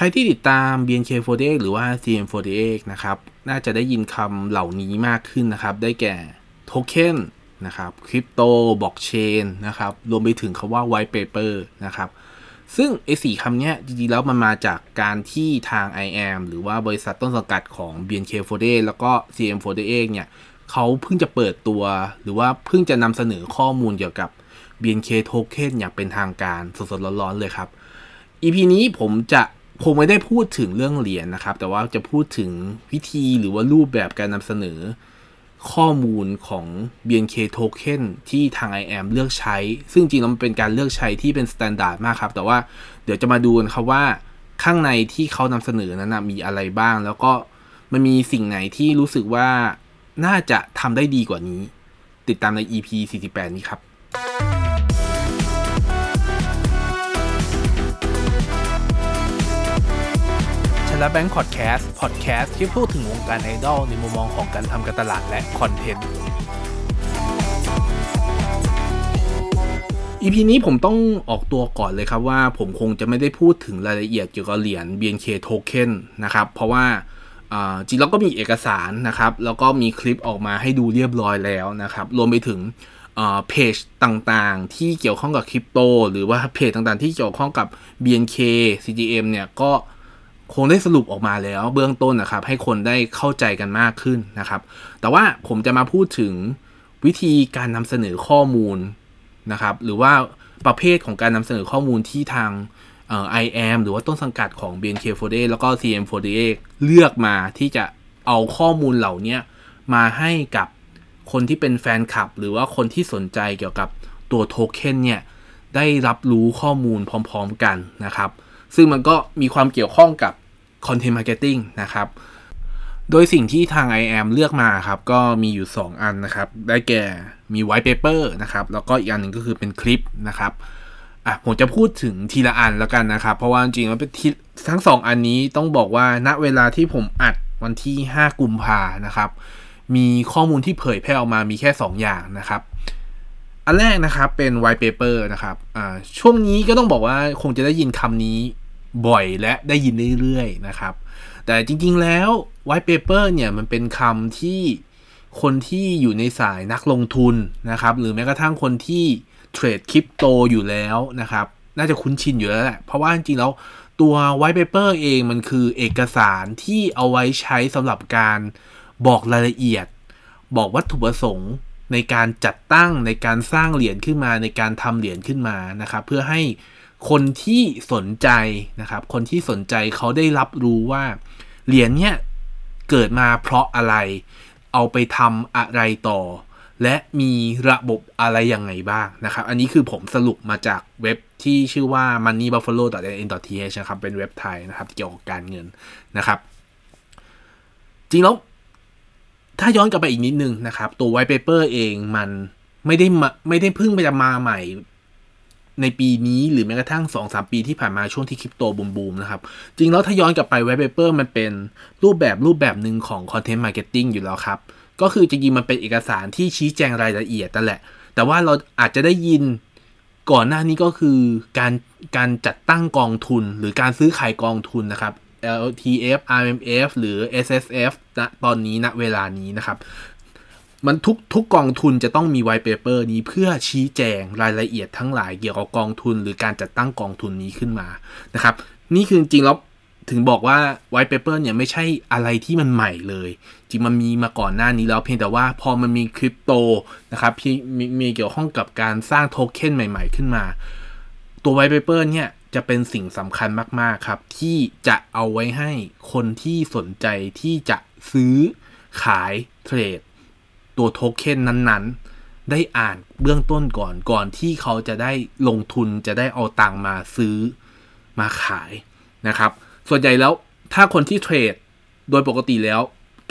ใครที่ติดตาม BNK48 หรือว่า CM48 นะครับ น่าจะได้ยินคำเหล่านี้มากขึ้นนะครับ ได้แก่โทเค็นนะครับ คริปโตบล็อกเชนนะครับ รวมไปถึงคาว่า white paper นะครับ ซึ่งไอ้สี่คำนี้จริงๆแล้วมันมาจากการที่ทาง IAM หรือว่าบริษัทต้นสังกัดของ BNK48 แล้วก็ CM48 เนี่ยเขาเพิ่งจะเปิดตัว หรือว่าเพิ่งจะนำเสนอข้อมูลเกี่ยวกับ BNK Token อย่างเป็นทางการสดๆร้อนๆเลยครับ EP นี้ผมจะ คงไม่ได้พูดถึงเรื่องเหรียญนะครับ แต่ว่าจะพูดถึงวิธีหรือว่ารูปแบบการนำเสนอข้อมูลของ BNK Token ที่ทาง IAM เลือกใช้ ซึ่งจริงแล้วมันเป็นการเลือกใช้ที่เป็น standard มากครับ แต่ว่าเดี๋ยวจะมาดูกันครับว่าข้างในที่เขานำเสนอนั้นนะมีอะไรบ้าง แล้วก็มันมีสิ่งไหนที่รู้สึกว่าน่าจะทำได้ดีกว่านี้ ติดตามใน EP 48 นี้ครับ ชนะแบงค์พอดแคสต์พอดแคสต์ที่พูดถึงวงการไอดอลในมุมมองของการทำการตลาดและคอนเทนต์ EP นี้ผมต้องออกตัวก่อนเลยครับว่าผมคงจะไม่ได้พูดถึงรายละเอียดเกี่ยวกับเหรียญ BNK Token นะครับ เพราะว่าจริงแล้วก็มีเอกสารนะครับ แล้วก็มีคลิปออกมาให้ดูเรียบร้อยแล้วนะครับ รวมไปถึงเพจต่างๆ ที่เกี่ยวข้องกับคริปโต หรือว่าเพจต่างๆ ที่เกี่ยวข้องกับ BNK CGM เนี่ยก็ คงได้สรุปออกมาแล้วเบื้องต้นนะครับ ให้คนได้เข้าใจกันมากขึ้นนะครับ แต่ว่าผมจะมาพูดถึงวิธีการนำเสนอข้อมูลนะครับ หรือว่าประเภทของการนำเสนอข้อมูลที่ทางเอ่อ IAM หรือว่าต้นสังกัดของ BNK48 แล้วก็ CM48 เลือกมาที่จะเอาข้อมูลเหล่านี้มาให้กับคนที่เป็นแฟนคลับ หรือว่าคนที่สนใจเกี่ยวกับตัวโทเค็นเนี่ย ได้รับรู้ข้อมูลพร้อม ๆ กันนะครับ ซึ่งมันก็มีความเกี่ยวข้องกับ Content Marketing นะครับ โดยสิ่งที่ทาง IAM เลือกมาครับ ก็มีอยู่ 2 อันนะครับ ได้แก่มี White Paper นะครับ แล้วก็อีกอันหนึ่งก็คือเป็นคลิปนะครับอะผมจะพูดถึงทีละอันแล้วกันนะครับ เพราะว่าจริงๆแล้วเป็นทั้ง 2 อันนี้ต้องบอกว่าณเวลาที่ผมอัดวันที่ 5 กุมภานะครับ มีข้อมูลที่เผยแพร่ออกมามีแค่ 2 อย่างนะครับ อันแรกนะครับเป็น white paper นะครับอ่าช่วงนี้ก็ต้องบอกว่าคงจะได้ยินคำนี้บ่อยและได้ยินเรื่อยๆนะครับ แต่จริงๆแล้ว white paper เนี่ยมันเป็นคำที่คนที่อยู่ในสายนักลงทุนนะครับ หรือแม้กระทั่งคนที่เทรดคริปโตอยู่แล้วนะครับ น่าจะคุ้นชินอยู่แล้วแหละ เพราะว่าจริงๆแล้วตัว white paper เองมันคือเอกสารที่เอาไว้ใช้สำหรับการบอกรายละเอียด บอกวัตถุประสงค์ ในการจัดตั้งในการสร้างเหรียญขึ้นมาในการทำเหรียญขึ้นมานะครับ เพื่อให้คนที่สนใจนะครับ คนที่สนใจเขาได้รับรู้ว่าเหรียญเนี้ยเกิดมาเพราะอะไร เอาไปทำอะไรต่อ และมีระบบอะไรยังไงบ้างนะครับ อันนี้คือผมสรุปมาจากเว็บที่ชื่อว่า moneybuffalo.in.th นะครับ เป็นเว็บไทยนะครับ เกี่ยวกับการเงินนะครับ จริงแล้ว ถ้าย้อนกลับไปอีกนิดนึงนะครับ ตัว white paper เองมันไม่ได้มาไม่ได้เพิ่งไปจะมาใหม่ในปีนี้หรือแม้กระทั่ง 2-3 ปีที่ผ่านมาช่วงที่คริปโตบูมบูมนะครับ จริงแล้วถ้าย้อนกลับไป white paper มันเป็นรูปแบบรูปแบบหนึ่งของ content marketing อยู่แล้วครับ ก็คือจริงๆมันเป็นเอกสารที่ชี้แจงรายละเอียดนั่นแหละ แต่ว่าเราอาจจะได้ยินก่อนหน้านี้ก็คือการการจัดตั้งกองทุนหรือการซื้อขายกองทุนนะครับ LTF RMF หรือ SSF ณตอนนี้ณเวลานี้นะครับ มันทุกทุกกองทุนจะต้องมี white paper นี้เพื่อชี้แจงรายละเอียดทั้งหลายเกี่ยวกับกองทุน หรือการจัดตั้งกองทุนนี้ขึ้นมานะครับ นี่คือจริงแล้วถึงบอกว่า white paper เนี่ยไม่ใช่อะไรที่มันใหม่เลย จริงมันมีมาก่อนหน้านี้แล้วเพียงแต่ว่าพอมันมีคริปโตนะครับที่มีมีเกี่ยวข้องกับการสร้างโทเค็นใหม่ๆขึ้นมา ตัว white paper เนี่ย จะเป็นสิ่งสำคัญมาก ๆ ครับ ที่จะเอาไว้ให้คนที่สนใจที่จะซื้อขายเทรด ตัวโทเค็นนั้น ๆ ได้อ่านเบื้องต้นก่อนก่อนที่เขาจะได้ลงทุนจะได้เอาตังมาซื้อมาขายนะครับ ส่วนใหญ่แล้วถ้าคนที่เทรดโดยปกติแล้ว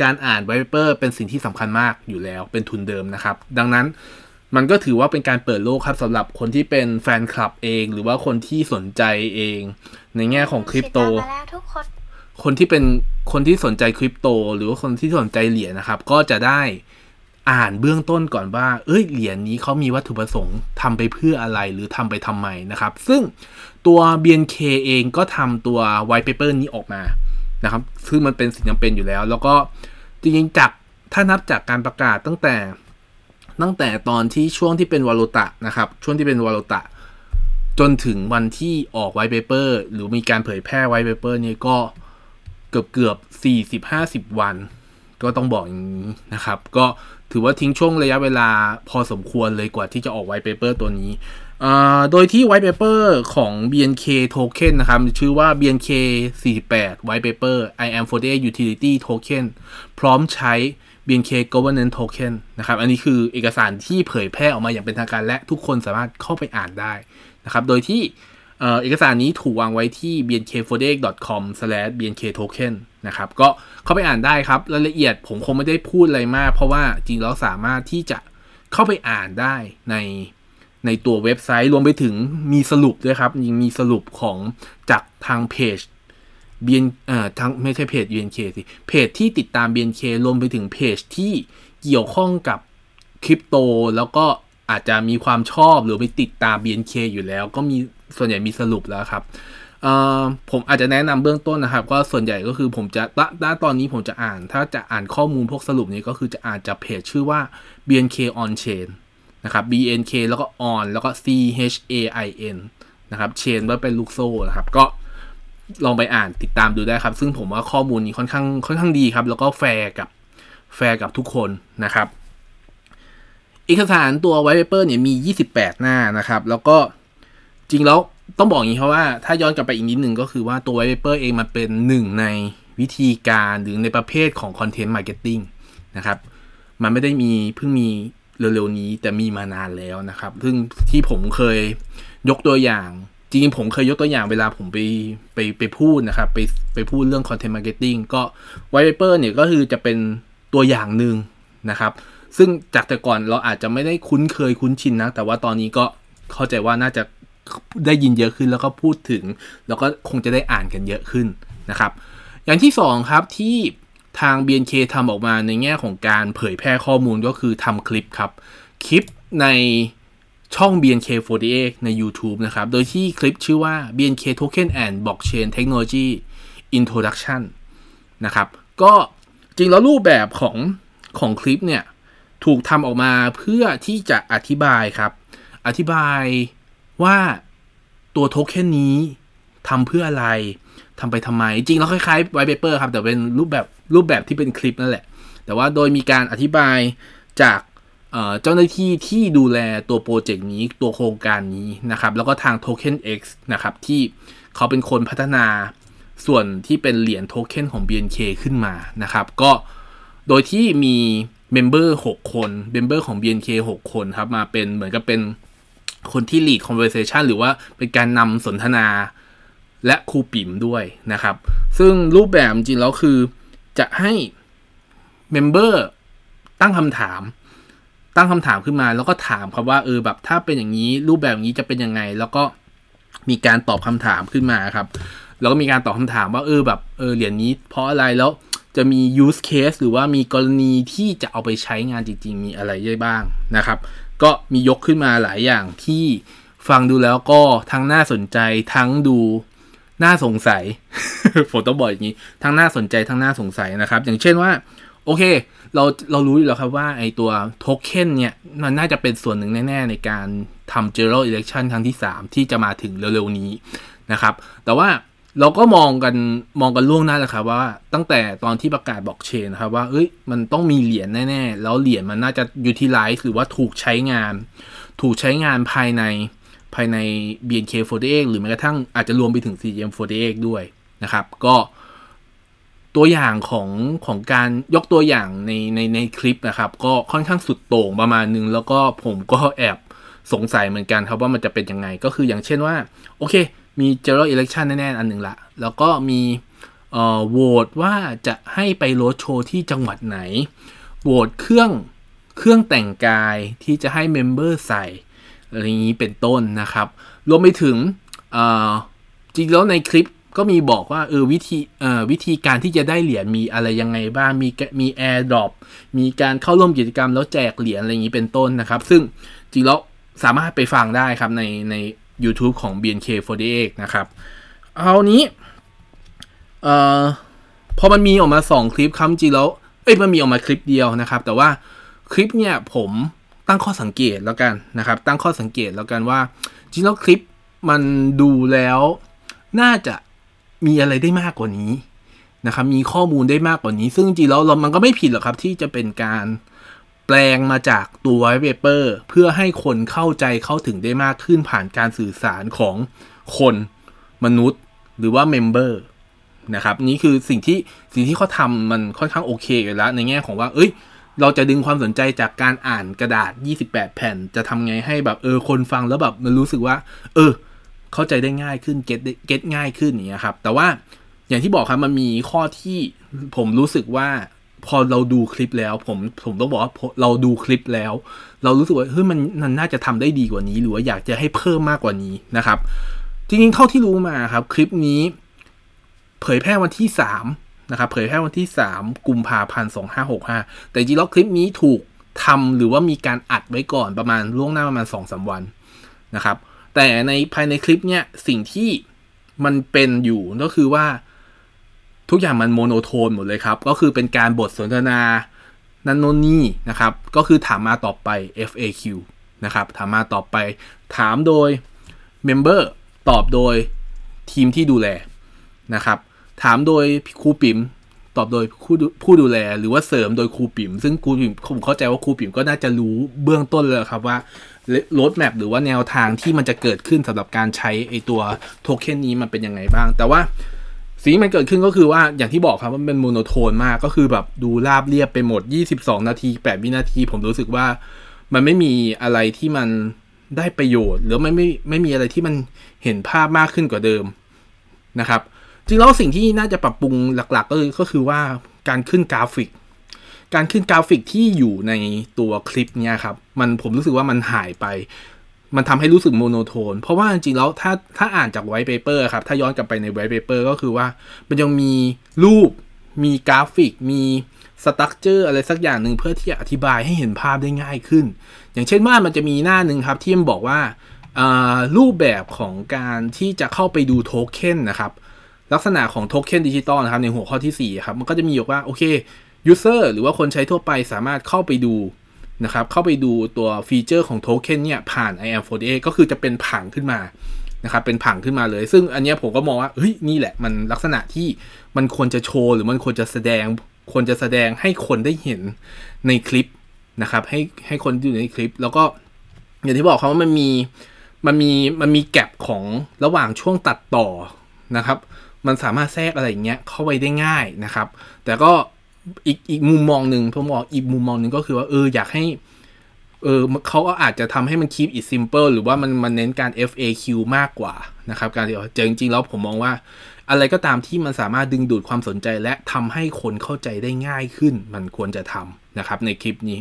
การอ่านไวเปอร์เป็นสิ่งที่สำคัญมากอยู่แล้วเป็นทุนเดิมนะครับ ดังนั้น มันก็ถือว่าเป็นการเปิดโลกครับสำหรับคนที่เป็นแฟนคลับเอง หรือว่าคนที่สนใจเอง ในแง่ของคริปโต คนที่เป็นคนที่สนใจคริปโต หรือว่าคนที่สนใจเหรียญนะครับ ก็จะได้อ่านเบื้องต้นก่อนว่า เอ้ย เหรียญนี้เขามีวัตถุประสงค์ทำไปเพื่ออะไรหรือทำไปทำไมนะครับ ซึ่งตัว BNK เองก็ทำตัว white paper นี้ออกมานะครับ ซึ่งมันเป็นสิ่งจำเป็นอยู่แล้ว แล้วก็จริงๆจากถ้านับจากการประกาศตั้งแต่ ตั้งแต่ตอนที่ช่วงที่เป็นวาโลตะนะครับ ช่วงที่เป็นวาโลตะ จนถึงวันที่ออก white paper หรือมีการเผยแพร่ white paper นี้ก็เกือบเกือบสี่สิบห้าสิบวัน ก็ต้องบอกอย่างนี้นะครับ ก็ถือว่าทิ้งช่วงระยะเวลาพอสมควรเลยกว่าที่จะออก white paper ตัวนี้โดยที่ white paper ของ BNK token นะครับ ชื่อว่า BNK 48 white paper I am 48 utility token พร้อมใช้ BNK governance token นะครับ อันนี้คือเอกสารที่เผยแพร่ออกมาอย่างเป็นทางการและทุกคนสามารถเข้าไปอ่านได้นะครับ โดยที่เอกสารนี้ถูกวางไว้ที่ bnk48.com/bnktoken นะครับ ก็เข้าไปอ่านได้ครับ รายละเอียดผมคงไม่ได้พูดอะไรมาก เพราะว่าจริงแล้วสามารถที่จะเข้าไปอ่านได้ในในตัวเว็บไซต์รวมไปถึงมีสรุปด้วยครับยังมีสรุปของจากทางเพจ BN เอ่อทางไม่ใช่เพจ BNK สิ เพจที่ติดตาม BNK รวมไปถึงเพจที่เกี่ยวข้องกับคริปโต แล้วก็อาจจะมีความชอบหรือไปติดตาม BNK อยู่แล้ว ก็มีส่วนใหญ่มีสรุปแล้วครับผมอาจจะแนะนำเบื้องต้นนะครับ ก็ส่วนใหญ่ก็คือผมจะณตอนนี้ผมจะอ่าน ถ้าจะอ่านข้อมูลพวกสรุปนี้ก็คือจะอ่านจากเพจชื่อว่า BNK on chain นะครับ BNK แล้วก็ on แล้วก็ CHAIN นะครับ chain ว่าเป็นลูกโซ่นะครับ ก็ ลองไปอ่านติดตามดูได้ครับ ซึ่งผมว่าข้อมูลนี้ค่อนข้างค่อนข้างดีครับ แล้วก็แฟร์กับแฟร์กับทุกคนนะครับเอกสารตัว white paper เนี่ยมี 28 หน้านะครับ แล้วก็จริงแล้วต้องบอกอย่างนี้เพราะว่าถ้าย้อนกลับไปอีกนิดหนึ่งก็คือว่าตัว white paper เองมันเป็นหนึ่งในวิธีการหรือในประเภทของ content marketing นะครับ มันไม่ได้มีเพิ่งมีเร็วๆนี้แต่มีมานานแล้วนะครับ ซึ่งที่ผมเคยยกตัวอย่าง จริงผมเคยยกตัวอย่างเวลาผมไปไปไปพูดนะครับ ไปไปพูดเรื่อง content marketing ก็ white paper เนี่ยก็คือจะเป็นตัวอย่างหนึ่งนะครับ ซึ่งจากแต่ก่อนเราอาจจะไม่ได้คุ้นเคยคุ้นชินนะ แต่ว่าตอนนี้ก็เข้าใจว่าน่าจะได้ยินเยอะขึ้นแล้วก็พูดถึง แล้วก็คงจะได้อ่านกันเยอะขึ้นนะครับ อย่างที่สองครับที่ทาง BNK ทำออกมาในแง่ของการเผยแพร่ข้อมูลก็คือทำคลิปครับ คลิปใน ช่อง BNK48 ใน YouTube นะครับ โดยที่คลิปชื่อว่า BNK Token and Blockchain Technology Introduction นะครับ ก็จริงแล้วรูปแบบของของคลิปเนี่ย ถูกทำออกมาเพื่อที่จะอธิบายครับ อธิบายว่าตัวโทเค็นนี้ทำเพื่ออะไรทำไปทำไม จริงแล้วคล้ายๆ white paper ครับ แต่เป็นรูปแบบรูปแบบที่เป็นคลิปนั่นแหละ แต่ว่าโดยมีการอธิบายจาก เจ้าหน้าที่ที่ดูแลตัวโปรเจกต์นี้ตัวโครงการนี้นะครับ แล้วก็ทาง Token X นะครับ ที่เขาเป็นคนพัฒนาส่วนที่เป็นเหรียญโทเค็นของ BNK ขึ้นมานะครับ ก็โดยที่มี member 6คน member ของ BNK 6 คนครับ มาเป็นเหมือนกับเป็นคนที่ lead conversation หรือว่าเป็นการนำสนทนาและครูปิ่มด้วยนะครับ ซึ่งรูปแบบจริงแล้วคือจะให้เมมเบอร์ตั้งคำถาม ตั้งคำถามขึ้นมาแล้วก็ถามครับว่าเออแบบถ้าเป็นอย่างนี้รูปแบบนี้จะเป็นยังไง แล้วก็มีการตอบคำถามขึ้นมาครับแล้วก็มีการตอบคำถามว่าเออแบบเออเหรียญนี้เพราะอะไรแล้วจะมี use case หรือว่ามีกรณีที่จะเอาไปใช้งานจริง ๆ มีอะไรได้บ้างนะครับ ก็มียกขึ้นมาหลายอย่างที่ฟังดูแล้วก็ทั้งน่าสนใจทั้งดูน่าสงสัยผมต้องบอกอย่างนี้ทั้งน่าสนใจทั้งน่าสงสัยนะครับ อย่างเช่นว่า โอเค เราเรารู้อยู่แล้วครับว่าไอตัวโทเค็นเนี่ย มันน่าจะเป็นส่วนหนึ่งแน่ ๆ ในการทำ general election ครั้งที่ 3 ที่จะมาถึงเร็ว ๆ นี้นะครับ แต่ว่าเราก็มองกันมองกันล่วงหน้าเลยครับว่าตั้งแต่ตอนที่ประกาศบอกเชนนะครับว่าเอ้ยมันต้องมีเหรียญแน่ ๆ แล้วเหรียญมันน่าจะ utilize หรือว่าถูกใช้งาน ถูกใช้งานภายในภายใน BNK48 หรือแม้กระทั่งอาจจะรวมไปถึง CGM48 ด้วยนะครับ ก็ ตัวอย่างของของการยกตัวอย่างในในในคลิปนะครับ ก็ค่อนข้างสุดโต่งประมาณนึง แล้วก็ผมก็แอบสงสัยเหมือนกันครับว่ามันจะเป็นยังไงก็คืออย่างเช่นว่า โอเค มี general election แน่ๆอันหนึ่งละ แล้วก็มีเอ่อโหวตว่าจะให้ไปโรดโชว์ที่จังหวัดไหนโหวตเครื่องเครื่องแต่งกายที่จะให้ member ใส่อะไรอย่างนี้เป็นต้นนะครับ รวมไปถึงจริงแล้วในคลิป ก็มีบอกว่าเออวิธีเอ่อวิธีการที่จะได้เหรียญมีอะไรยังไงบ้าง มีมี airdrop มีการเข้าร่วมกิจกรรมแล้วแจกเหรียญอะไรอย่างนี้เป็นต้นนะครับ ซึ่งจริงแล้วสามารถไปฟังได้ครับในใน YouTube ของ BNK48 นะครับ เอานี้เอ่อพอมันมีออกมา 2 คลิปคำจริงแล้วเอ้ยมันมีออกมาคลิปเดียวนะครับ แต่ว่าคลิปเนี่ยผมตั้งข้อสังเกตแล้วกันนะครับ ตั้งข้อสังเกตแล้วกันว่า จริงแล้วคลิปมันดูแล้วน่าจะ มีอะไรได้มากกว่านี้นะครับ มีข้อมูลได้มากกว่านี้ ซึ่งจริงแล้วเรามันก็ไม่ผิดหรอกครับ ที่จะเป็นการแปลงมาจากตัว white paper เพื่อให้คนเข้าใจเข้าถึงได้มากขึ้นผ่านการสื่อสารของคนมนุษย์หรือว่า member นะครับ นี่คือสิ่งที่สิ่งที่เขาทำมันค่อนข้างโอเคอยู่แล้ว ในแง่ของว่า เอ้ย เราจะดึงความสนใจจากการอ่านกระดาษ 28 แผ่น จะทำไงให้แบบเออคนฟังแล้วแบบมันรู้สึกว่า เออ เข้าใจได้ง่ายขึ้น get get ง่ายขึ้นอย่างเงี้ยครับ แต่ว่าอย่างที่บอกครับมันมีข้อที่ผมรู้สึกว่าพอเราดูคลิปแล้ว ผมผมต้องบอกว่าเราดูคลิปแล้ว เรารู้สึกว่าเฮ้ยมันมันน่าจะทำได้ดีกว่านี้ หรือว่าอยากจะให้เพิ่มมากกว่านี้นะครับ จริงๆเท่าที่รู้มาครับ คลิปนี้ เผยแพร่วันที่สามนะครับเผยแพร่วันที่สามกุมภาพันธ์สองห้าหกห้าแต่จริงแล้วคลิปนี้ถูกทำหรือว่ามีการอัดไว้ก่อนประมาณล่วงหน้าประมาณสองสาวันนะครับ แต่ในภายในคลิปเนี่ยสิ่งที่มันเป็นอยู่ก็คือว่าทุกอย่างมันโมโนโทนหมดเลยครับ ก็คือเป็นการบทสนทนานันโนนี่นะครับ ก็คือถามมาตอบไป FAQ นะครับ ถามมาตอบไป ถามโดย member ตอบโดยทีมที่ดูแลนะครับ ถามโดยครูปิ๋ม ตอบโดยผู้ผู้ดูแลหรือว่าเสริมโดยครูปิ๋มซึ่งครูปิ๋มผมเข้าใจว่าครูปิ๋มก็น่าจะรู้เบื้องต้นเลยครับว่า roadmap หรือว่าแนวทางที่มันจะเกิดขึ้นสำหรับการใช้ไอตัวโทเค็นนี้มันเป็นยังไงบ้าง แต่ว่าสิ่งที่มันเกิดขึ้นก็คือว่าอย่างที่บอกครับมันเป็น monotone มากก็คือแบบดูราบเรียบไปหมด 22 นาที 8 วินาที ผมรู้สึกว่ามันไม่มีอะไรที่มันได้ประโยชน์ หรือไม่ไม่ไม่มีอะไรที่มันเห็นภาพมากขึ้นกว่าเดิมนะครับ จริงแล้วสิ่งที่น่าจะปรับปรุงหลักๆ ก็คือก็คือว่าการขึ้นกราฟิก การขึ้นกราฟิกที่อยู่ในตัวคลิปเนี่ยครับ มันผมรู้สึกว่ามันหายไป มันทำให้รู้สึก monotone เพราะว่าจริงๆแล้วถ้าถ้าอ่านจาก white paper ครับ ถ้าย้อนกลับไปใน white paper ก็คือว่า มันยังมีรูป มีกราฟิก มี structure อะไรสักอย่างหนึ่งเพื่อที่จะอธิบายให้เห็นภาพได้ง่ายขึ้น อย่างเช่นว่ามันจะมีหน้าหนึ่งครับที่มันบอกว่ารูปแบบของการที่จะเข้าไปดูโทเค็นนะครับ ลักษณะของโทเค็นดิจิตอลนะครับในหัวข้อที่4ครับมันก็จะมีบอกว่าโอเค user หรือว่าคนใช้ทั่วไปสามารถเข้าไปดูนะครับเข้าไปดูตัวฟีเจอร์ของโทเค็นเนี่ยผ่าน IM48 ก็คือจะเป็นผังขึ้นมานะครับเป็นผังขึ้นมาเลย ซึ่งอันนี้ผมก็มองว่าเฮ้ยนี่แหละมันลักษณะที่มันควรจะโชว์หรือมันควรจะแสดงควรจะแสดงให้คนได้เห็นในคลิปนะครับให้ให้คนดูในคลิป แล้วก็อย่างที่บอกเขาว่ามันมีมันมีมันมีแกลบของระหว่างช่วงตัดต่อนะครับ มันสามารถแทรกอะไรอย่างเงี้ยเข้าไปได้ง่ายนะครับ แต่ก็อีกอีกมุมมองหนึ่งผมบอกอีกมุมมองหนึ่งก็คือว่าเอออยากให้เออเขาก็อาจจะทำให้มัน keep it simple หรือว่ามันมันเน้นการ FAQ มากกว่านะครับการที่เจจริงๆแล้วผมมองว่า อะไรก็ตามที่มันสามารถดึงดูดความสนใจและทำให้คนเข้าใจได้ง่ายขึ้น มันควรจะทำนะครับในคลิปนี้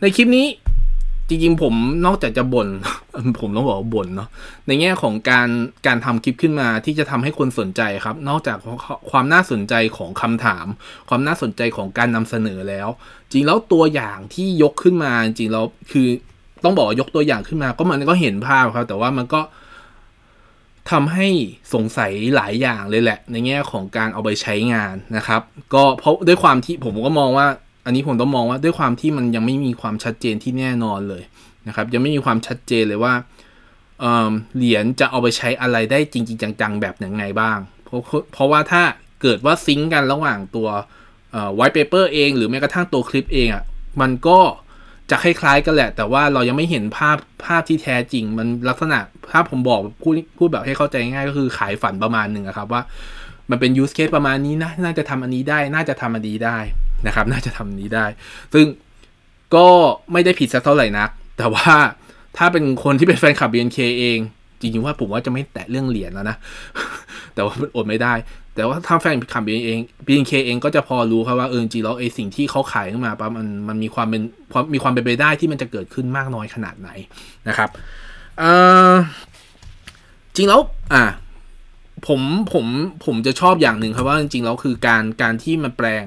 ในคลิปนี้ จริงๆผมนอกจากจะบน่นผมต้องบอกว่าบ่นเนาะในแง่ของการการทำคลิปขึ้นมาที่จะทำให้คนสนใจครับ นอกจากความน่าสนใจของคำถาม ความน่าสนใจของการนำเสนอแล้ว จริงแล้วตัวอย่างที่ยกขึ้นมาจริงแล้วคือต้องบอกยกตัวอย่างขึ้นมา ก็มันก็เห็นภาพครับ แต่ว่ามันก็ทำให้สงสัยหลายอย่างเลยแหละ ในแง่ของการเอาไปใช้งานนะครับ ก็เพราะด้วยความที่ผมก็มองว่า อันนี้ผมต้องมองว่าด้วยความที่มันยังไม่มีความชัดเจนที่แน่นอนเลยนะครับยังไม่มีความชัดเจนเลยว่าเหรียญจะเอาไปใช้อะไรได้จริง ๆ จัง ๆ แบบยังไงบ้าง เพราะเพราะว่าถ้าเกิดว่า sync กันระหว่างตัว white paper เองหรือแม้กระทั่งตัวคลิปเองอะ่ะมันก็จะคล้ายๆกันแหละ แต่ว่าเรายังไม่เห็นภาพภาพที่แท้จริง มันลักษณะถ้าผมบอกพูดพูดแบบให้เข้าใจง่ายก็คือขายฝันประมาณหนึ่งครับว่า มันเป็น use case ประมาณนี้นะ น่าจะทำอันนี้ได้ น่าจะทำอันนี้ได้ นะครับ น่าจะทำนี้ได้ ซึ่งก็ไม่ได้ผิดสักเท่าไหร่นัก แต่ว่าถ้าเป็นคนที่เป็นแฟนคลับ BNK เอง จริงๆว่าผมว่าจะไม่แตะเรื่องเหรียญแล้วนะ แต่ว่าอดไม่ได้ แต่ว่าถ้าแฟนคลับ BNK เอง BNK เองก็จะพอรู้ครับว่าเออจริงแล้วไอ้สิ่งที่เขาขายขึ้นมาปั๊บมันมันมีความเป็นมีความเป็นไปได้ที่มันจะเกิดขึ้นมากน้อยขนาดไหนนะครับเออจริงแล้วอะผมผมผมจะชอบอย่างหนึ่งครับว่าจริงๆแล้วคือการการที่มันแปลง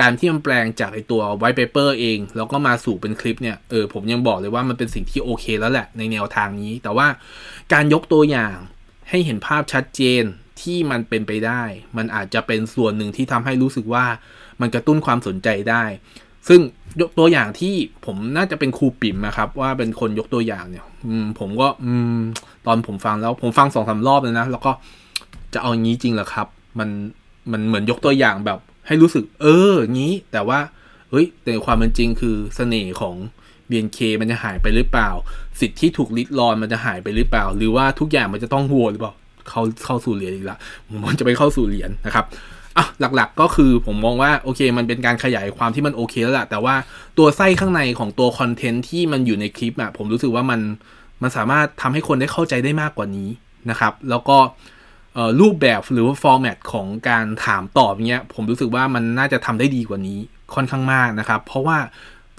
การที่มันแปลงจากไอตัว white paper เอง แล้วก็มาสู่เป็นคลิปเนี่ยเออผมยังบอกเลยว่ามันเป็นสิ่งที่โอเคแล้วแหละในแนวทางนี้ แต่ว่าการยกตัวอย่างให้เห็นภาพชัดเจนที่มันเป็นไปได้ มันอาจจะเป็นส่วนหนึ่งที่ทำให้รู้สึกว่ามันกระตุ้นความสนใจได้ ซึ่งยกตัวอย่างที่ผมน่าจะเป็นครูปิ๋มนะครับ ว่าเป็นคนยกตัวอย่างเนี่ย อืม ผมก็ อืม ตอนผมฟังแล้ว ผมฟังสองสามรอบเลยนะ แล้วก็จะเอางี้จริงเหรอครับ มันมันเหมือนยกตัวอย่างแบบ ให้รู้สึก เอองี้ แต่ว่าเฮ้ยแต่ความเป็นจริงคือเสน่ห์ของ BNK มันจะหายไปหรือเปล่า สิทธิ์ที่ถูกลิดรอนมันจะหายไปหรือเปล่า หรือว่าทุกอย่างมันจะต้องโหวหรือเปล่าเขาเข้าสู่เหรียญอีกละมันจะไปเข้าสู่เหรียญนะครับอะหลักๆก็คือผมมองว่าโอเค มันเป็นการขยายความที่มันโอเคแล้วแหละแต่ว่าตัวไส้ข้างในของตัวคอนเทนต์ที่มันอยู่ในคลิปอะผมรู้สึกว่ามันมันสามารถทำให้คนได้เข้าใจได้มากกว่านี้นะครับ แล้วก็ รูปแบบหรือว่าฟอร์แมตของการถามตอบเงี้ยผมรู้สึกว่ามันน่าจะทำได้ดีกว่านี้ค่อนข้างมากนะครับ เพราะว่า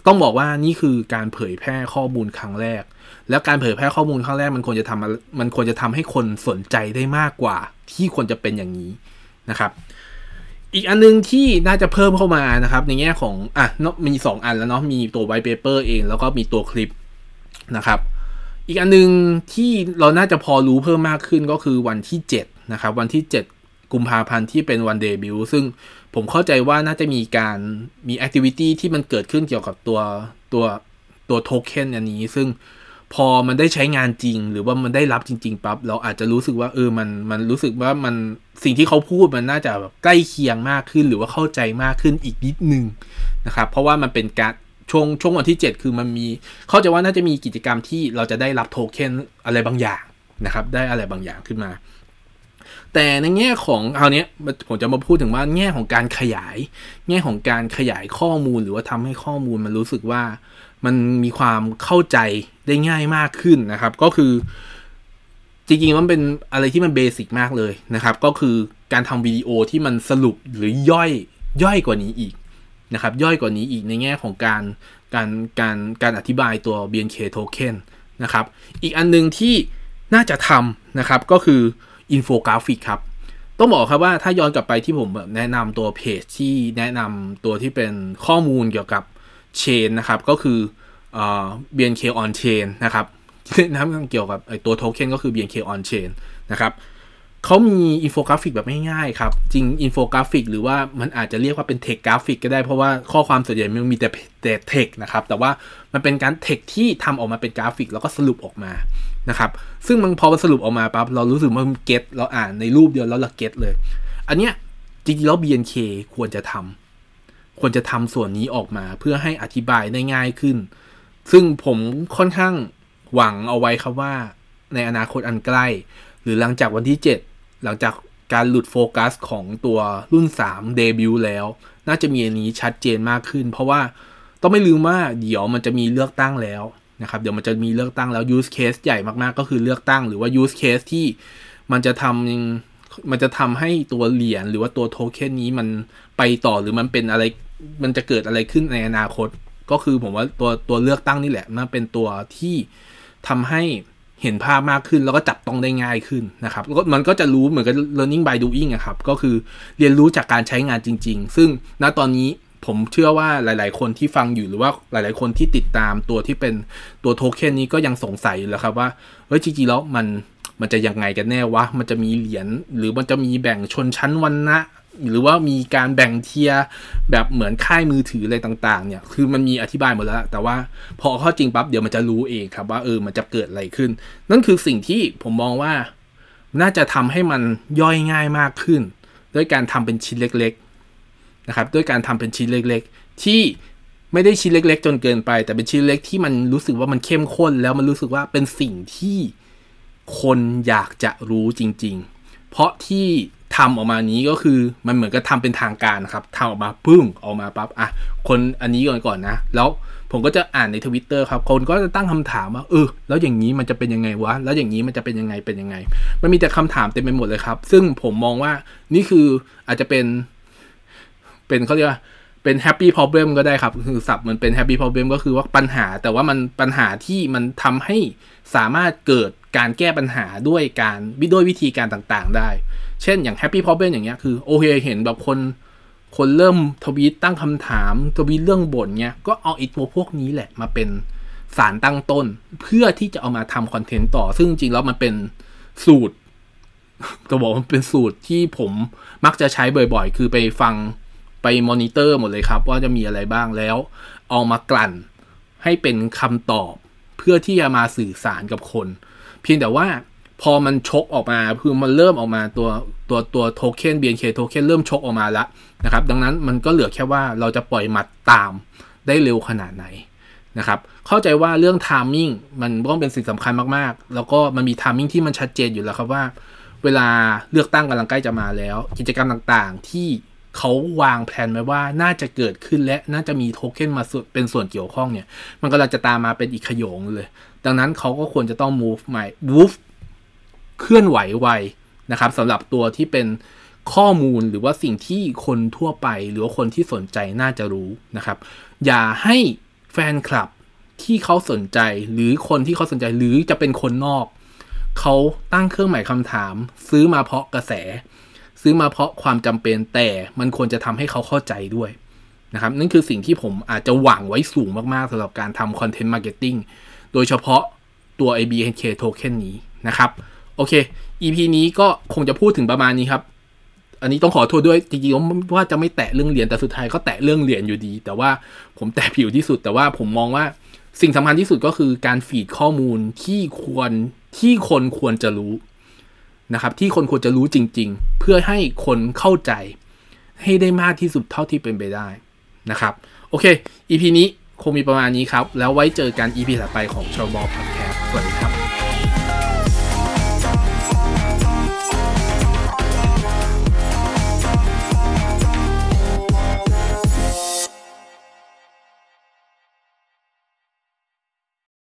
ต้องบอกว่านี่คือการเผยแพร่ข้อมูลครั้งแรก แล้วการเผยแพร่ข้อมูลครั้งแรกมันควรจะทำมันควรจะทำให้คนสนใจได้มากกว่า ที่ควรจะเป็นอย่างนี้นะครับ อีกอันนึงที่น่าจะเพิ่มเข้ามานะครับ ในแง่ของอะมี 2 อันแล้วเนาะมีตัว white paper เอง แล้วก็มีตัวคลิปนะครับ อีกอันนึงที่เราน่าจะพอรู้เพิ่มมากขึ้นก็คือวันที่ 7 นะครับวันที่ 7 กุมภาพันธ์ที่เป็นวันเดบิวต์ซึ่งผมเข้าใจว่าน่าจะมีการมี activity ที่มันเกิดขึ้นเกี่ยวกับตัวตัวตัวโทเค็นอันนี้ ซึ่งพอมันได้ใช้งานจริง หรือว่ามันได้รับจริงๆปั๊บเราอาจจะรู้สึกว่าเออมันมันรู้สึกว่ามันสิ่งที่เขาพูดมันน่าจะแบบใกล้เคียงมากขึ้น หรือว่าเข้าใจมากขึ้นอีกนิดนึงนะครับเพราะว่ามันเป็นการช่วงช่วงวันที่ 7 คือมันมี เข้าใจว่าน่าจะมีกิจกรรมที่เราจะได้รับโทเค็นอะไรบางอย่างนะครับ ได้อะไรบางอย่างขึ้นมา แต่ในแง่ของคราวนี้ผมจะมาพูดถึงว่าแง่ของการขยาย แง่ของการขยายข้อมูลหรือว่าทำให้ข้อมูลมันรู้สึกว่ามันมีความเข้าใจได้ง่ายมากขึ้นนะครับ ก็คือ จริงๆมันเป็นอะไรที่มันเบสิกมากเลยนะครับ ก็คือการทำวิดีโอที่มันสรุปหรือย่อยย่อยกว่านี้อีกนะครับ ย่อยกว่านี้อีกในแง่ของการการการการอธิบายตัว BNK token นะครับ อีกอันนึงที่น่าจะทำนะครับก็คือ อินโฟกราฟิกครับต้องบอกครับว่าถ้าย้อนกลับไปที่ผมแบบแนะนำตัวเพจที่แนะนำตัวที่เป็นข้อมูลเกี่ยวกับเชนนะครับ ก็คือเอ่อ BNK on chain นะครับนะเกี่ยวกับไอตัวโทเค็นก็คือ BNK on chain นะครับเขามีอินโฟกราฟิกแบบง่ายๆครับ จริงอินโฟกราฟิกหรือว่ามันอาจจะเรียกว่าเป็น text graphic ก็ได้เพราะว่าข้อความส่วนใหญ่มันมีแต่แต่เทคนะครับ แต่ว่ามันเป็นการเทคที่ทำออกมาเป็นกราฟิกแล้วก็สรุปออกมา นะครับซึ่งมันพอมันสรุปออกมาปั๊บเรารู้สึกว่ามัน get เราอ่านในรูปเดียวแล้วเรา get เลย อันเนี้ยจริงๆแล้ว BNK ควรจะทำควรจะทำส่วนนี้ออกมาเพื่อให้อธิบายได้ง่ายขึ้น ซึ่งผมค่อนข้างหวังเอาไว้ครับว่า ในอนาคตอันใกล้ หรือหลังจากวันที่ 7 หลังจากการหลุดโฟกัสของตัวรุ่น3เดบิวต์แล้ว น่าจะมีอันนี้ชัดเจนมากขึ้น เพราะว่าต้องไม่ลืมว่าเดี๋ยวมันจะมีเลือกตั้งแล้ว นะครับเดี๋ยวมันจะมีเลือกตั้งแล้ว use case ใหญ่มากๆ ก็คือเลือกตั้งหรือว่า use case ที่มันจะทำมันจะทำให้ตัวเหรียญหรือว่าตัวโทเค็นนี้มันไปต่อหรือมันเป็นอะไรมันจะเกิดอะไรขึ้นในอนาคต ก็คือผมว่าตัวตัวเลือกตั้งนี่แหละมันเป็นตัวที่ทำให้เห็นภาพมากขึ้นแล้วก็จับต้องได้ง่ายขึ้นนะครับมันก็จะรู้เหมือนกับ learning by doing อะครับ ก็คือเรียนรู้จากการใช้งานจริง ๆ ซึ่งณตอนนี้ ผมเชื่อว่าหลาย ๆ คนที่ฟังอยู่หรือว่าหลาย ๆ คนที่ติดตามตัวที่เป็นตัวโทเค็นนี้ก็ยังสงสัยอยู่แล้วครับว่าเฮ้ยจริง ๆ แล้วมันมันจะยังไงกันแน่วะ มันจะมีเหรียญหรือมันจะมีแบ่งชนชั้นวันนะหรือว่ามีการแบ่งเทียแบบเหมือนค่ายมือถืออะไรต่างๆ เนี่ย คือมันมีอธิบายหมดแล้ว แต่ว่าพอเข้าจริงปั๊บเดี๋ยวมันจะรู้เองครับว่าเออมันจะเกิดอะไรขึ้น นั่นคือสิ่งที่ผมมองว่าน่าจะทำให้มันย่อยง่ายมากขึ้น ด้วยการทำเป็นชิ้นเล็ก นะครับด้วยการทำเป็นชิ้นเล็กๆ ที่ไม่ได้ชิ้นเล็ก ๆ จนเกินไป แต่เป็นชิ้นเล็กที่มันรู้สึกว่ามันเข้มข้น แล้วมันรู้สึกว่าเป็นสิ่งที่คนอยากจะรู้จริง ๆ เพราะที่ทำออกมานี้ก็คือมันเหมือนกับทาเป็นทางการนะครับทำออกมาปึ้งออกมาปั๊บอะคนอันนี้ก่อนก่อนนะ แล้วผมก็จะอ่านในทวิตเตอร์ครับ คนก็จะตั้งคำถามว่าเออแล้วอย่างนี้มันจะเป็นยังไงวะ แล้วอย่างนี้มันจะเป็นยังไงเป็นยังไง มันมีแต่คำถามเต็มไปหมดเลยครับ ซึ่งผมมองว่านี่คืออาจจะเป็น เป็นเขาเรียกว่าเป็น happy problem ก็ได้ครับ คือศัพท์มันเป็น happy problem ก็คือว่าปัญหา แต่ว่ามันปัญหาที่มันทำให้สามารถเกิดการแก้ปัญหาด้วยการด้วยวิธีการต่างๆ ได้ เช่นอย่าง happy problem อย่างเงี้ยคือโอเคเห็นแบบคนคนเริ่มทวีตตั้งคำถามทวีตเรื่องบ่นเงี้ยก็เอาไอ้ตัวพวกนี้แหละมาเป็นสารตั้งต้น เพื่อที่จะเอามาทำคอนเทนต์ต่อ ซึ่งจริงๆแล้วมันเป็นสูตรจะบอกมันเป็นสูตรที่ผมมักจะใช้บ่อยๆ คือไปฟัง ไปมอนิเตอร์หมดเลยครับว่าจะมีอะไรบ้างแล้ว เอามากลั่นให้เป็นคำตอบ เพื่อที่จะมาสื่อสารกับคน เพียงแต่ว่าพอมันชกออกมาคือมันเริ่มออกมาตัวตัวตัว token BNK โทเค็นเริ่มชกออกมาแล้วนะครับ ดังนั้นมันก็เหลือแค่ว่าเราจะปล่อยหมัดตามได้เร็วขนาดไหนนะครับ เข้าใจว่าเรื่อง timing มันต้องเป็นสิ่งสำคัญมากๆ แล้วก็มันมี timing ที่มันชัดเจนอยู่แล้วครับว่า เวลาเลือกตั้งกำลังใกล้จะมาแล้ว กิจกรรมต่างๆ ที่ เขาวางแผนไว้ว่าน่าจะเกิดขึ้นและน่าจะมีโทเค็นมาเป็นส่วนเกี่ยวข้องเนี่ย มันกำลังจะตามมาเป็นอีกขยงเลย ดังนั้นเขาก็ควรจะต้อง move ใหม่ move เคลื่อนไหวไวนะครับสำหรับตัวที่เป็นข้อมูลหรือว่าสิ่งที่คนทั่วไป หรือว่าคนที่สนใจน่าจะรู้นะครับ อย่าให้แฟนคลับที่เขาสนใจหรือคนที่เขาสนใจหรือจะเป็นคนนอก เขาตั้งเครื่องหมายคำถาม ซื้อมาเพราะกระแส ซื้อมาเพราะความจำเป็นแต่มันควรจะทำให้เขาเข้าใจด้วยนะครับนั่นคือสิ่งที่ผมอาจจะหวังไว้สูงมากๆสำหรับการทำ content marketing โดยเฉพาะตัว BNK token นี้นะครับ โอเค EP นี้ก็คงจะพูดถึงประมาณนี้ครับ อันนี้ต้องขอโทษด้วย จริงๆว่าจะไม่แตะเรื่องเหรียญแต่สุดท้ายก็แตะเรื่องเหรียญอยู่ดี แต่ว่าผมแตะผิวที่สุด แต่ว่าผมมองว่าสิ่งสำคัญที่สุดก็คือการ feed ข้อมูลที่ควรที่คนควรจะรู้ นะครับที่คนควรจะรู้จริง ๆ เพื่อให้คนเข้าใจให้ได้มากที่สุดเท่าที่เป็นไปได้นะครับ โอเค EP นี้คงมีประมาณนี้ครับ แล้วไว้เจอกัน EP ถัดไปของชาวบอพอดแคสต์สวัสดีครับ